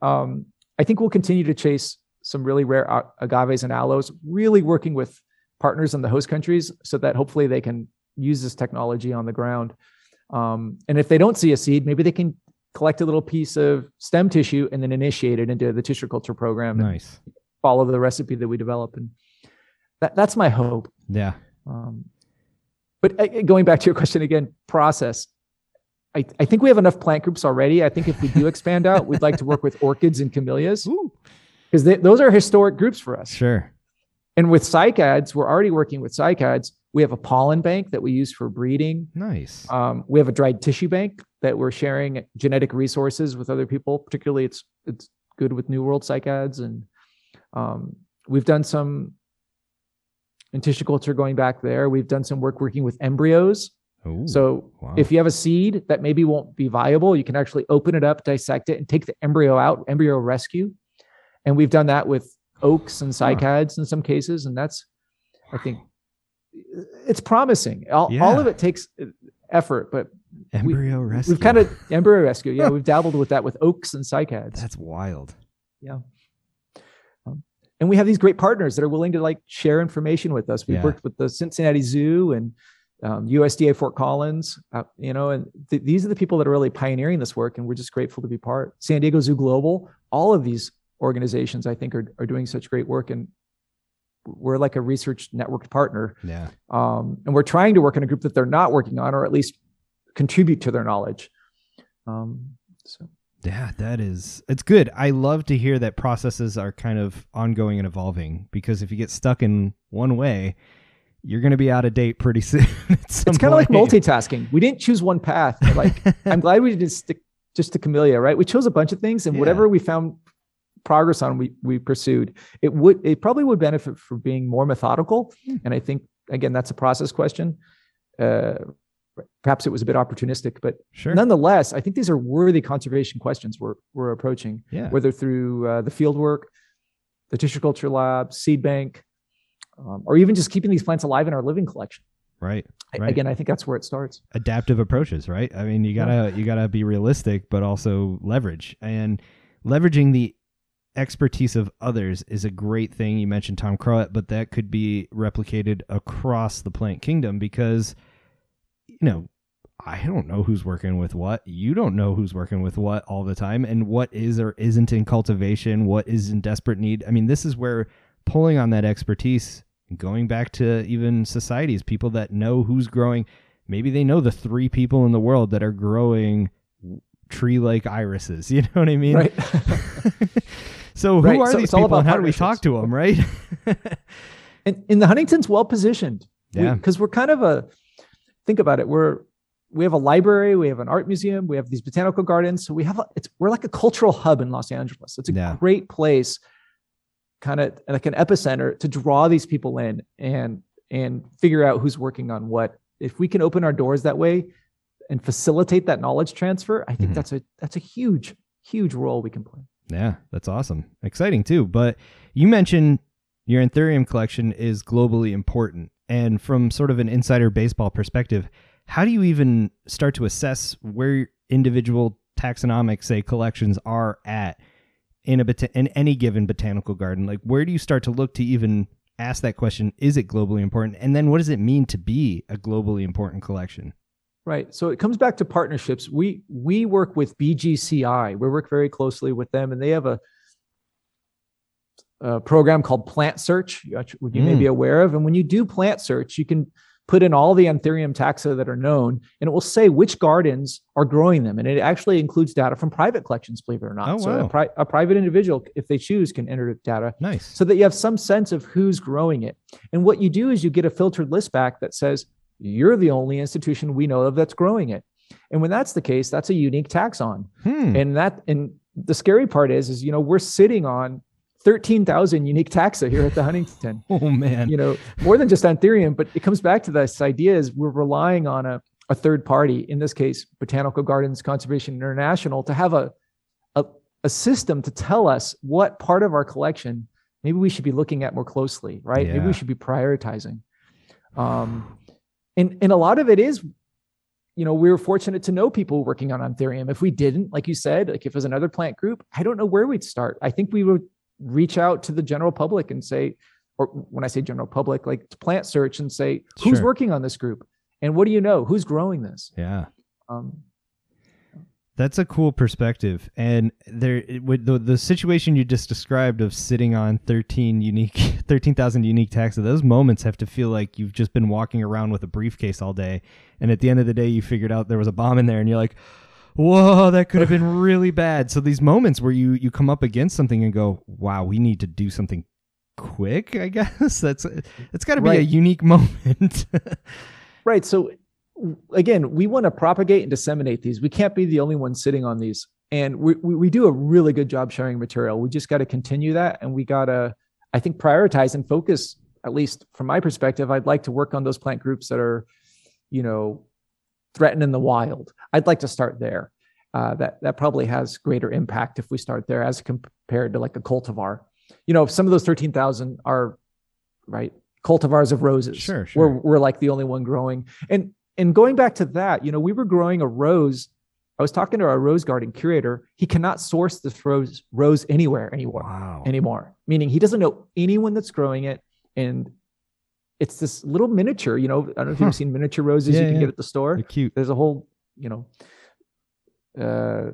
um, I think we'll continue to chase some really rare agaves and aloes, really working with partners in the host countries so that hopefully they can use this technology on the ground. Um, and if they don't see a seed, maybe they can collect a little piece of stem tissue and then initiate it into the tissue culture program. Nice. Follow the recipe that we develop. And that, that's my hope. Yeah. Um, but uh, going back to your question again, process. I, I think we have enough plant groups already. I think if we do expand out, we'd like to work with orchids and camellias because those are historic groups for us. Sure. And with cycads, we're already working with cycads. We have a pollen bank that we use for breeding. Nice. Um, we have a dried tissue bank that we're sharing genetic resources with other people. Particularly, it's it's good with New World cycads, and um, we've done some in tissue culture going back there. We've done some work working with embryos. Ooh, so wow. if you have a seed that maybe won't be viable, you can actually open it up, dissect it, and take the embryo out, embryo rescue. And we've done that with oaks and cycads in some cases, and that's I think it's promising. All, yeah. all of it takes effort, but embryo we, rescue. We've kind of embryo rescue. Yeah, we've dabbled with that with oaks and cycads. That's wild. Yeah and we have these great partners that are willing to like share information with us. We've yeah. worked with the Cincinnati Zoo and um, USDA Fort Collins, uh, you know, and th- these are the people that are really pioneering this work, and we're just grateful to be part. San Diego Zoo Global, all of these organizations, I think, are are doing such great work, and we're like a research networked partner. Yeah, um, and we're trying to work in a group that they're not working on, or at least contribute to their knowledge. Um, so yeah, that is it's good. I love to hear that processes are kind of ongoing and evolving because if you get stuck in one way, you're going to be out of date pretty soon. it's kind of like multitasking. We didn't choose one path. Like I'm glad we didn't stick just to camellia, right? We chose a bunch of things and yeah. whatever we found progress on we we pursued. It would it probably would benefit from being more methodical hmm. and I think again that's a process question. Uh, perhaps it was a bit opportunistic, but sure. nonetheless, I think these are worthy conservation questions we're, we're approaching, yeah. whether through uh, the field work, the tissue culture lab, seed bank, um, or even just keeping these plants alive in our living collection. Right. right. Again, I think that's where it starts. Adaptive approaches, right? I mean, you gotta yeah. you gotta be realistic, but also leverage and leveraging the expertise of others is a great thing. You mentioned Tom Croat, but that could be replicated across the plant kingdom because you know, I don't know who's working with what. You don't know who's working with what all the time and what is or isn't in cultivation, what is in desperate need. I mean, this is where pulling on that expertise, going back to even societies, people that know who's growing, maybe they know the three people in the world that are growing tree like irises. You know what I mean? Right. so who right. are so these people and how do we talk to them, right? and, and the Huntington's well positioned. Yeah. Because we, are kind of a think about it. We're we have a library, we have an art museum, we have these botanical gardens. So we have a, it's we're like a cultural hub in Los Angeles. It's a yeah. great place, kind of like an epicenter to draw these people in and and figure out who's working on what. If we can open our doors that way and facilitate that knowledge transfer, I think mm-hmm. that's a that's a huge huge role we can play. Yeah, that's awesome, exciting too. But you mentioned your Anthurium collection is globally important. And from sort of an insider baseball perspective, how do you even start to assess where individual taxonomic, say, collections are at in a bot- in any given botanical garden? Like, where do you start to look to even ask that question: Is it globally important? And then, what does it mean to be a globally important collection? Right. So it comes back to partnerships. We we work with BGCI. We work very closely with them, and they have a, a program called Plant Search, which you mm. may be aware of. And when you do Plant Search, you can put in all the Anthurium taxa that are known, and it will say which gardens are growing them. And it actually includes data from private collections, believe it or not. Oh, so wow. a, pri- a, private individual, if they choose, can enter data. Nice. So that you have some sense of who's growing it. And what you do is you get a filtered list back that says, you're the only institution we know of that's growing it. And when that's the case, that's a unique taxon. Hmm. And that and the scary part is, is you know, we're sitting on 13,000 unique taxa here at the Huntington. oh man. You know, more than just Anthurium, but it comes back to this idea is we're relying on a, a third party, in this case, Botanical Gardens Conservation International, to have a, a, a system to tell us what part of our collection maybe we should be looking at more closely, right? Yeah. Maybe we should be prioritizing. Um, and, and a lot of it is you know, we were fortunate to know people working on Anthurium. If we didn't, like you said, like if it was another plant group, I don't know where we'd start. I think we would reach out to the general public and say, or when I say general public, like plant search and say, who's Sure. working on this group? And what do you know? Who's growing this? Yeah. Um, That's a cool perspective, and there with the the situation you just described of sitting on thirteen unique, thirteen thousand unique taxa. Those moments have to feel like you've just been walking around with a briefcase all day, and at the end of the day, you figured out there was a bomb in there, and you're like, "Whoa, that could have been really bad." So these moments where you you come up against something and go, "Wow, we need to do something quick." I guess that's it's got to be a unique moment. right. So again, we want to propagate and disseminate these. We can't be the only ones sitting on these. And we, we, we do a really good job sharing material. We just got to continue that. And we got to, I think, prioritize and focus, at least from my perspective, I'd like to work on those plant groups that are, you know, threatened in the wild. I'd like to start there. Uh, that that probably has greater impact if we start there as compared to like a cultivar. You know, if some of those 13,000 are right cultivars of roses. Sure, sure. We're, we're like the only one growing. And and going back to that, you know, we were growing a rose. I was talking to our rose garden curator. He cannot source this rose rose anywhere anymore wow. anymore. Meaning he doesn't know anyone that's growing it. And it's this little miniature, you know, I don't know if you've seen miniature roses Yeah, you can yeah. get at the store They're cute. there's a whole you know uh,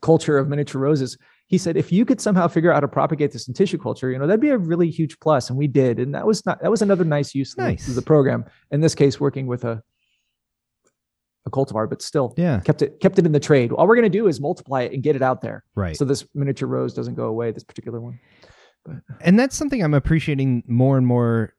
culture of miniature roses he said if you could somehow figure out how to propagate this in tissue culture you know that'd be a really huge plus. and we did and that was not that was another nice use of the- Nice. of the program in this case working with a a cultivar but still Yeah. kept it kept it in the trade all we're going to do is multiply it and get it out there Right. so this miniature rose doesn't go away this particular one But. and that's something I'm appreciating more and more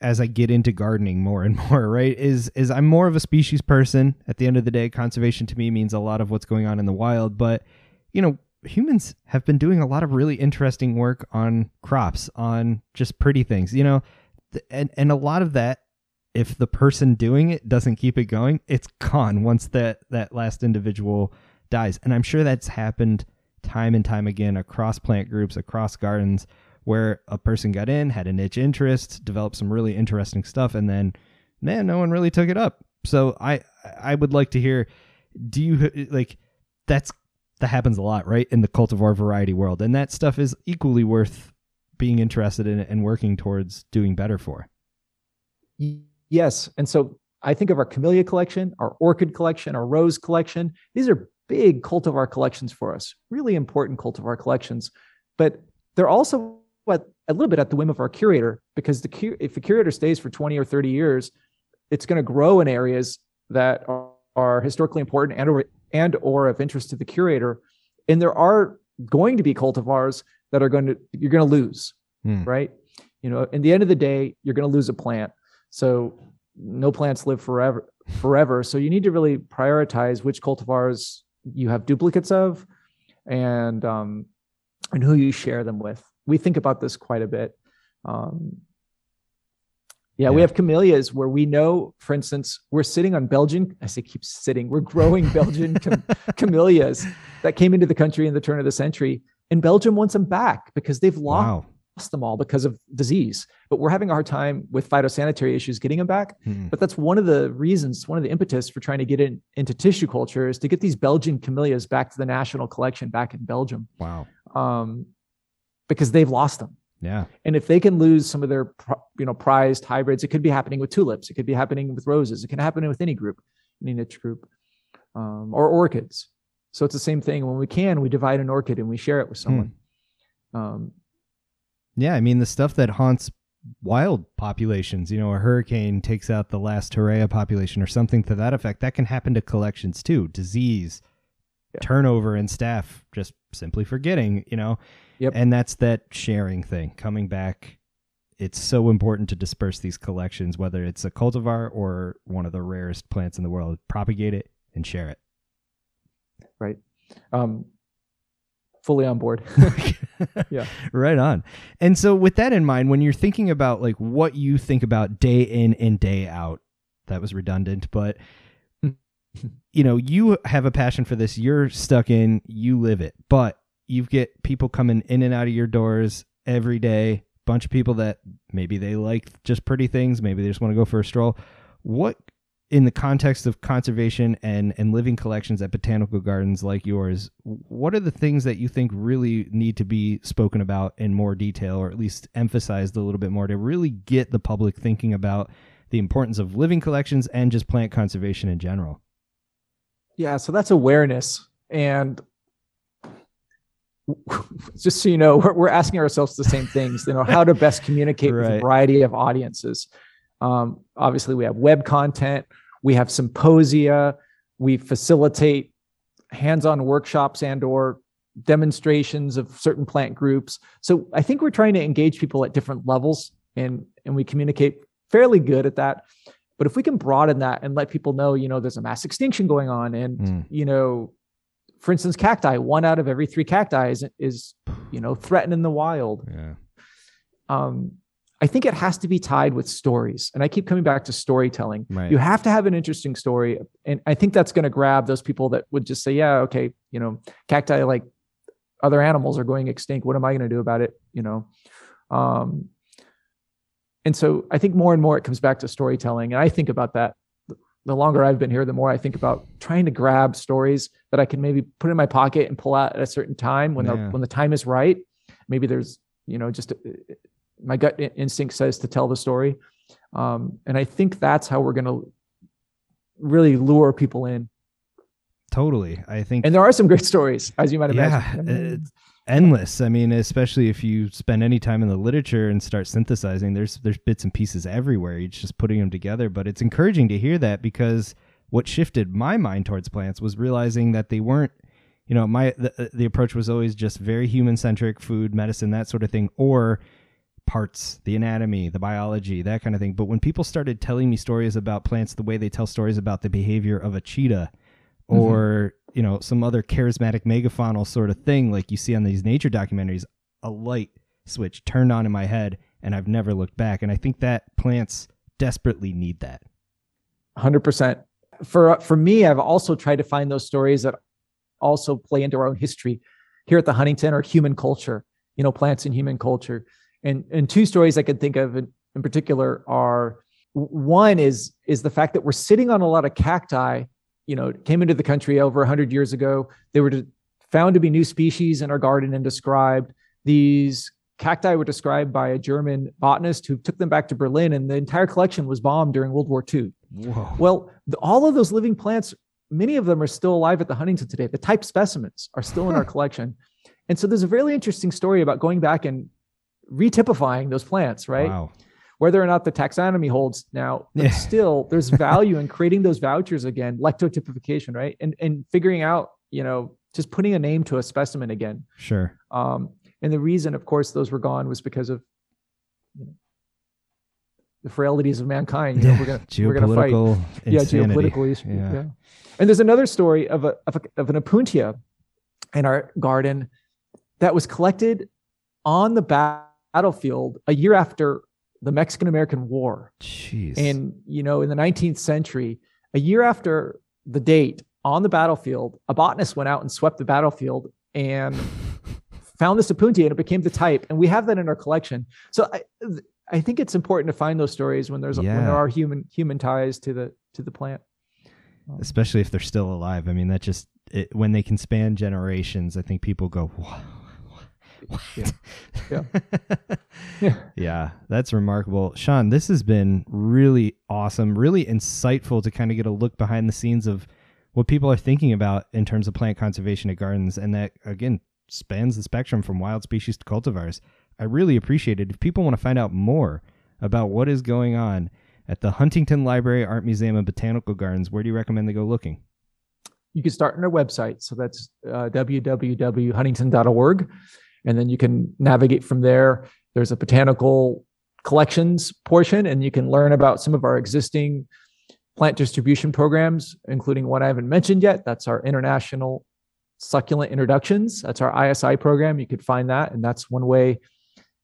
as I get into gardening more and more, right? Is is I'm more of a species person. At the end of the day, conservation to me means a lot of what's going on in the wild, but you know, humans have been doing a lot of really interesting work on crops, on just pretty things, you know. And and a lot of that if the person doing it doesn't keep it going, it's gone once that that last individual dies. And I'm sure that's happened time and time again across plant groups, across gardens, where a person got in, had a niche interest, developed some really interesting stuff, and then, man, no one really took it up. So I I would like to hear, do you like that's that happens a lot, right, in the cultivar variety world, and that stuff is equally worth being interested in and working towards doing better for. Yes. And so I think of our camellia collection, our orchid collection, our rose collection. These are big cultivar collections for us, really important cultivar collections. But they're also at, a little bit at the whim of our curator because the if the curator stays for 20 or 30 years, it's going to grow in areas that are, are historically important and or, and or of interest to the curator. And there are going to be cultivars that are going to you're going to lose Hmm. right? You know, in the end of the day, you're going to lose a plant. So no plants live forever forever. So you need to really prioritize which cultivars you have duplicates of and um and who you share them with. We think about this quite a bit. Um yeah, we have camellias where we know, for instance, we're sitting on Belgian. I say keep sitting. We're growing Belgian cam- camellias that came into the country in the turn of the century, and Belgium wants them back because they've lost Wow. lost them all because of disease. But we're having a hard time with phytosanitary issues getting them back. Hmm. But that's one of the reasons, one of the impetus for trying to get in, into tissue culture is to get these Belgian camellias back to the national collection back in Belgium Wow. um, because they've lost them. Yeah. And if they can lose some of their you know prized hybrids, it could be happening with tulips. It could be happening with roses. It can happen with any group, any niche group, um, or orchids. So it's the same thing. When we can, we divide an orchid and we share it with someone. Hmm. Um, yeah, I mean the stuff that haunts wild populations. You know, a hurricane takes out the last Torreya population or something to that effect. That can happen to collections too. Disease, yeah. turnover in staff, just simply forgetting. You know, yep. and that's that sharing thing coming back. It's so important to disperse these collections, whether it's a cultivar or one of the rarest plants in the world. Propagate it and share it. Right. Um, fully on board. yeah. Right on. And so with that in mind, when you're thinking about like what you think about day in and day out, that was redundant, but you know, you have a passion for this. You're stuck in, you live it. But you get people coming in and out of your doors every day, bunch of people that maybe they like just pretty things, maybe they just want to go for a stroll. What in the context of conservation and and living collections at botanical gardens like yours what are the things that you think really need to be spoken about in more detail or at least emphasized a little bit more to really get the public thinking about the importance of living collections and just plant conservation in general yeah so that's awareness and just so you know we're, we're asking ourselves the same things you know how to best communicate right. with a variety of audiences um, obviously, we have web content, we have symposia, we facilitate hands-on workshops and or demonstrations of certain plant groups. So I think we're trying to engage people at different levels, and and we communicate fairly good at that. But if we can broaden that and let people know, you know, there's a mass extinction going on, and mm. you know, for instance, cacti, one out of every three cacti is, is you know threatened in the wild. Yeah. Um, I think it has to be tied with stories. And I keep coming back to storytelling. Right. You have to have an interesting story. And I think that's going to grab those people that would just say, yeah, okay, you know, cacti like other animals are going extinct. What am I going to do about it? You know? Um, and so I think more and more it comes back to storytelling. And I think about that. The longer I've been here, the more I think about trying to grab stories that I can maybe put in my pocket and pull out at a certain time when yeah. the when the time is right. Maybe there's you know just a, my gut instinct says to tell the story. Um, and I think that's how we're going to really lure people in. Totally. I think. And there are some great stories, as you might imagine. Yeah, endless. I mean, especially if you spend any time in the literature and start synthesizing, there's there's bits and pieces everywhere. You're just putting them together. But it's encouraging to hear that because what shifted my mind towards plants was realizing that they weren't you know my the, uh, the approach was always just very human centric food medicine that sort of thing or parts, the anatomy, the biology, that kind of thing. But when people started telling me stories about plants the way they tell stories about the behavior of a cheetah. Or, mm-hmm. you know, some other charismatic megafaunal sort of thing like you see on these nature documentaries, a light switch turned on in my head and I've never looked back. And I think that plants desperately need that. 100%. For for me, I've also tried to find those stories that also play into our own history here at the Huntington or human culture, you know, plants and human culture. And and two stories I could think of in, in particular are one is is the fact that we're sitting on a lot of cacti. You know, came into the country over 100 years ago. They were found to be new species in our garden and described. These cacti were described by a German botanist who took them back to Berlin, and the entire collection was bombed during World War II. Whoa. Well, the, all of those living plants, many of them are still alive at the Huntington today. The type specimens are still in our collection. And so there's a really interesting story about going back and retypifying those plants, right? Wow. Whether or not the taxonomy holds now, but yeah. still there's value in creating those vouchers again, lectotypification, right? And and figuring out, you know, just putting a name to a specimen again. Sure. Um, and the reason, of course, those were gone was because of you know, the frailties of mankind. You know, yeah. we're gonna we're gonna fight. Insanity. Yeah, geopolitical issues. Yeah. yeah. And there's another story of a, of, a, of an opuntia in our garden that was collected on the battlefield a year after the Mexican American War. Jeez. And, you know, in the 19th century, a year after the date on the battlefield, a botanist went out and swept the battlefield and found this opuntia and it became the type. And we have that in our collection. So I, I think it's important to find those stories when there's yeah. when there are human human ties to the to the plant. Um, Especially if they're still alive. I mean, that just it, when they can span generations, I think people go, wow yeah. yeah. yeah, that's remarkable. Sean, this has been really awesome, really insightful to kind of get a look behind the scenes of what people are thinking about in terms of plant conservation at gardens. And that, again, spans the spectrum from wild species to cultivars. I really appreciate it. If people want to find out more about what is going on at the Huntington Library, Art Museum, and Botanical Gardens, where do you recommend they go looking? You can start on our website. So that's uh, www.huntington.org. And then you can navigate from there. There's a botanical collections portion, and you can learn about some of our existing plant distribution programs, including one I haven't mentioned yet. That's our international succulent introductions. That's our ISI program. You could find that. And that's one way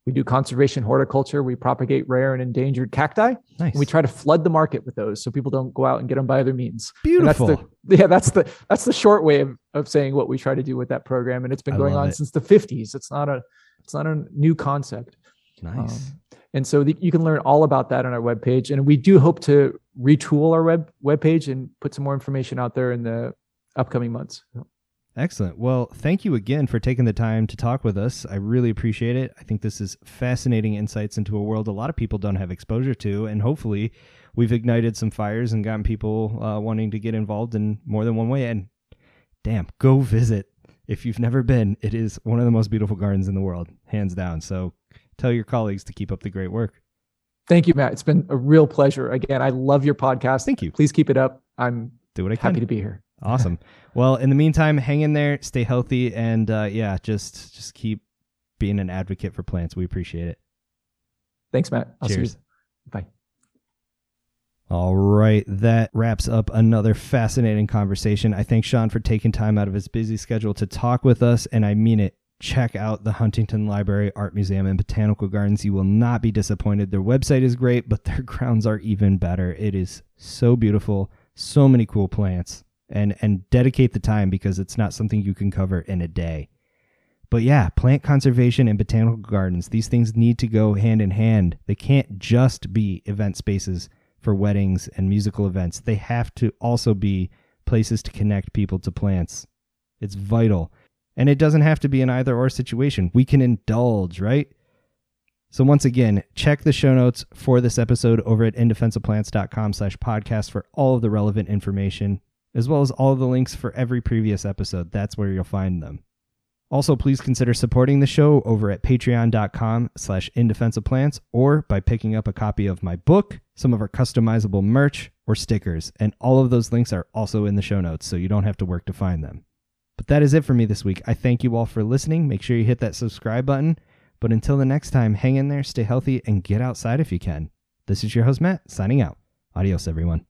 we do conservation horticulture. We propagate rare and endangered cacti. Nice. we try to flood the market with those so people don't go out and get them by other means. Beautiful. That's the, yeah, that's the that's the short way of, of saying what we try to do with that program. And it's been going on it. since the 50s. It's not a it's not a new concept. Nice. Um, and so the, you can learn all about that on our webpage. And we do hope to retool our web webpage and put some more information out there in the upcoming months. Excellent. Well, thank you again for taking the time to talk with us. I really appreciate it. I think this is fascinating insights into a world a lot of people don't have exposure to, and hopefully, we've ignited some fires and gotten people uh, wanting to get involved in more than one way. And damn, go visit if you've never been. It is one of the most beautiful gardens in the world, hands down. So, tell your colleagues to keep up the great work. Thank you, Matt. It's been a real pleasure. Again, I love your podcast. Thank you. Please keep it up. I'm Do what I happy can. to be here. Awesome. well, in the meantime, hang in there, stay healthy, and uh, yeah, just just keep being an advocate for plants. We appreciate it. Thanks, Matt. I'll Cheers. Bye. All right, that wraps up another fascinating conversation. I thank Sean for taking time out of his busy schedule to talk with us, and I mean it. Check out the Huntington Library, Art Museum, and Botanical Gardens. You will not be disappointed. Their website is great, but their grounds are even better. It is so beautiful, so many cool plants and and dedicate the time because it's not something you can cover in a day. But yeah, plant conservation and botanical gardens, these things need to go hand in hand. They can't just be event spaces for weddings and musical events. They have to also be places to connect people to plants. It's vital. And it doesn't have to be an either or situation. We can indulge, right? So once again, check the show notes for this episode over at indefenseofplants.com slash podcast for all of the relevant information as well as all the links for every previous episode. That's where you'll find them. Also, please consider supporting the show over at patreon.com slash indefenseofplants or by picking up a copy of my book, some of our customizable merch, or stickers. And all of those links are also in the show notes, so you don't have to work to find them. But that is it for me this week. I thank you all for listening. Make sure you hit that subscribe button. But until the next time, hang in there, stay healthy, and get outside if you can. This is your host, Matt, signing out. Adios, everyone.